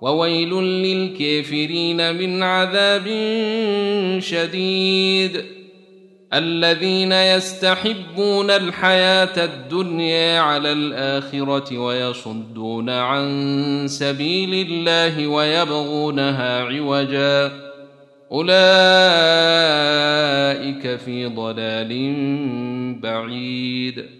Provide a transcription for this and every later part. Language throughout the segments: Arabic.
وويل للكافرين من عذاب شديد. الذين يستحبون الحياة الدنيا على الآخرة ويصدون عن سبيل الله ويبغونها عوجا. أولئك في ضلال بعيد.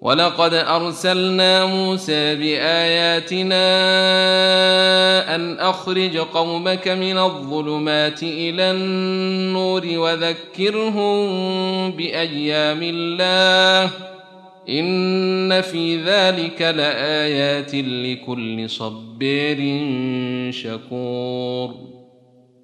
ولقد أرسلنا موسى بآياتنا أن أخرج قومك من الظلمات إلى النور وذكرهم بأيام الله. إن في ذلك لآيات لكل صبير شكور.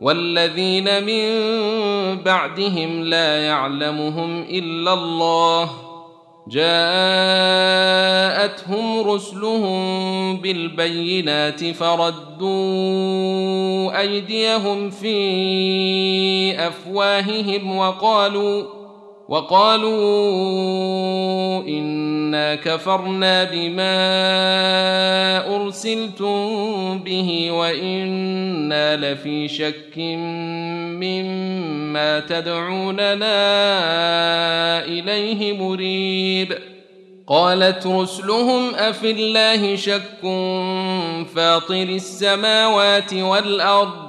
والذين من بعدهم لا يعلمهم إلا الله جاءتهم رسلهم بالبينات فردوا أيديهم في أفواههم وقالوا وقالوا إنا كفرنا بما أرسلتم به وإنا لفي شك مما تدعوننا إليه مريب. قالت رسلهم أفي الله شك فاطر السماوات والأرض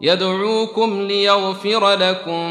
يدعوكم ليغفر لكم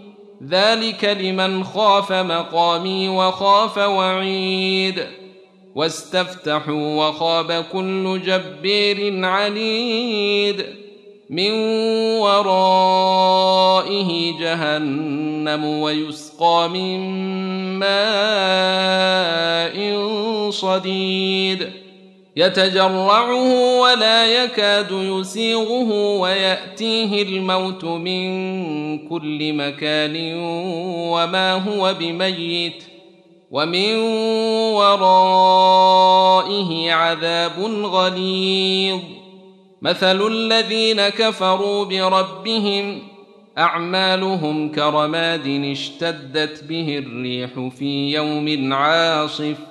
ذلك لمن خاف مقامي وخاف وعيد واستفتحوا وخاب كل جبير عنيد من ورائه جهنم ويسقى من ماء صديد يتجرعه ولا يكاد يسيغه ويأتيه الموت من كل مكان وما هو بميت ومن ورائه عذاب غليظ. مثل الذين كفروا بربهم أعمالهم كرماد اشتدت به الريح في يوم عاصف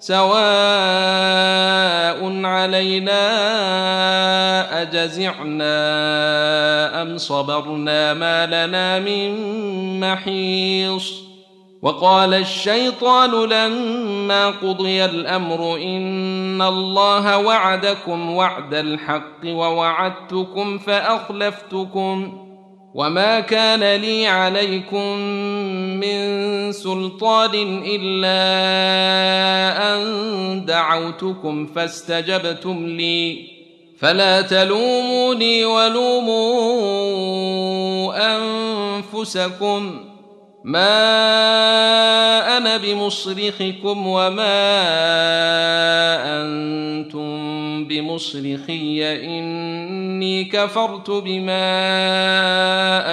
سواء علينا أجزعنا أم صبرنا ما لنا من محيص. وقال الشيطان لما قضي الأمر إن الله وعدكم وعد الحق ووعدتكم فأخلفتكم وما كان لي عليكم من سلطان الا ان دعوتكم فاستجبتم لي. فلا تلوموني ولوموا انفسكم. ما أنا بمصرخكم وما أنتم بمصرخي اني كفرت بما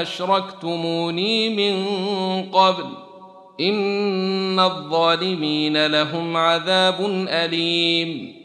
اشركتموني من قبل ان الظالمين لهم عذاب اليم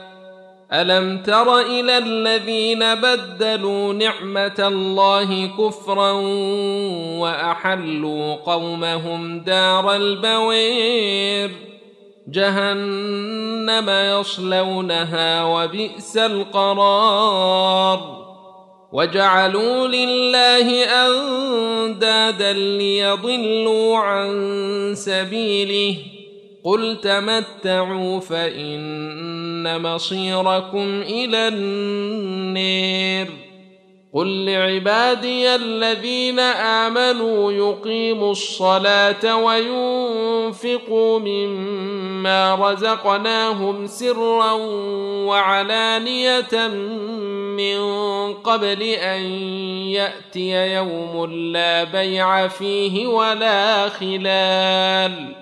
ألم تر إلى الذين بدلوا نعمة الله كفرا وأحلوا قومهم دار البوير؟ جهنم يصلونها وبئس القرار. وجعلوا لله أندادا ليضلوا عن سبيله. قل تمتعوا فان مصيركم إلى النير قل لعبادي الذين امنوا يقيموا الصلاه وينفقوا مما رزقناهم سرا وعلانيه من قبل ان ياتي يوم لا بيع فيه ولا خلال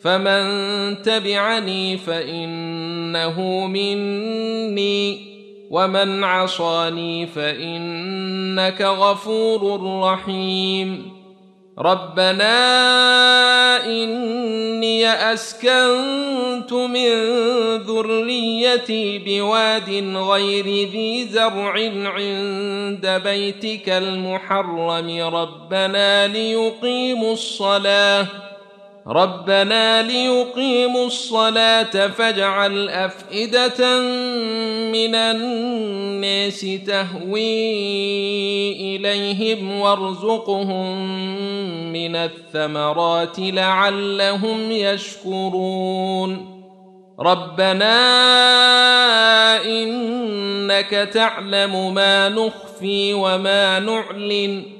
فمن تبعني فانه مني ومن عصاني فانك غفور رحيم ربنا اني اسكنت من ذريتي بواد غير ذي زرع عند بيتك المحرم ربنا ليقيموا الصلاه ربنا ليقيموا الصلاه فاجعل افئده من الناس تهوي اليهم وارزقهم من الثمرات لعلهم يشكرون ربنا انك تعلم ما نخفي وما نعلن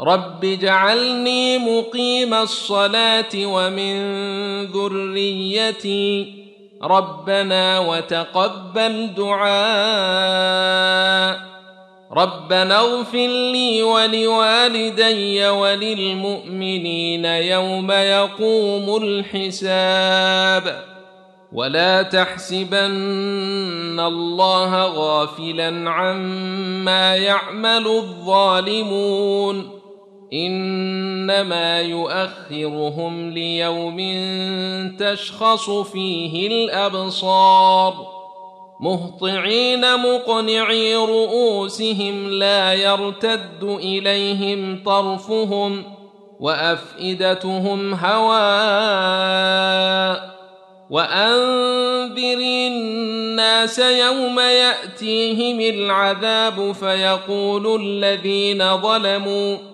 رب اجعلني مقيم الصلاه ومن ذريتي ربنا وتقبل دعاء ربنا اغفر لي ولوالدي وللمؤمنين يوم يقوم الحساب ولا تحسبن الله غافلا عما يعمل الظالمون إنما يؤخرهم ليوم تشخص فيه الأبصار مهطعين مقنعي رؤوسهم لا يرتد إليهم طرفهم وأفئدتهم هواء وأنذر الناس يوم يأتيهم العذاب فيقول الذين ظلموا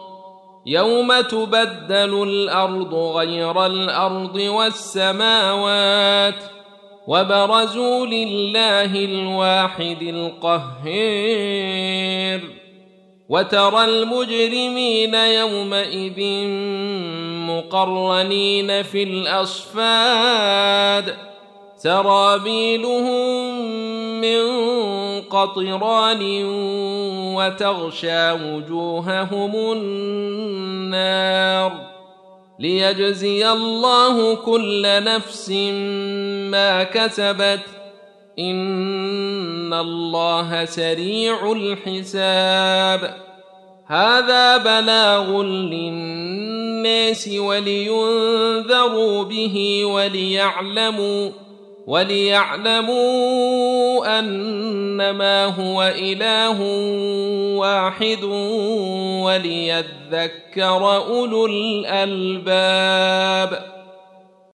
يوم تبدل الأرض غير الأرض والسماوات وبرزوا لله الواحد القهير وترى المجرمين يومئذ مقرنين في الاصفاد سرابيلهم من قطران وتغشى وجوههم النار ليجزي الله كل نفس ما كسبت إن الله سريع الحساب. هذا بلاغ للناس ولينذروا به وليعلموا وليعلموا أنما هو إله واحد وليذكر أولو الألباب.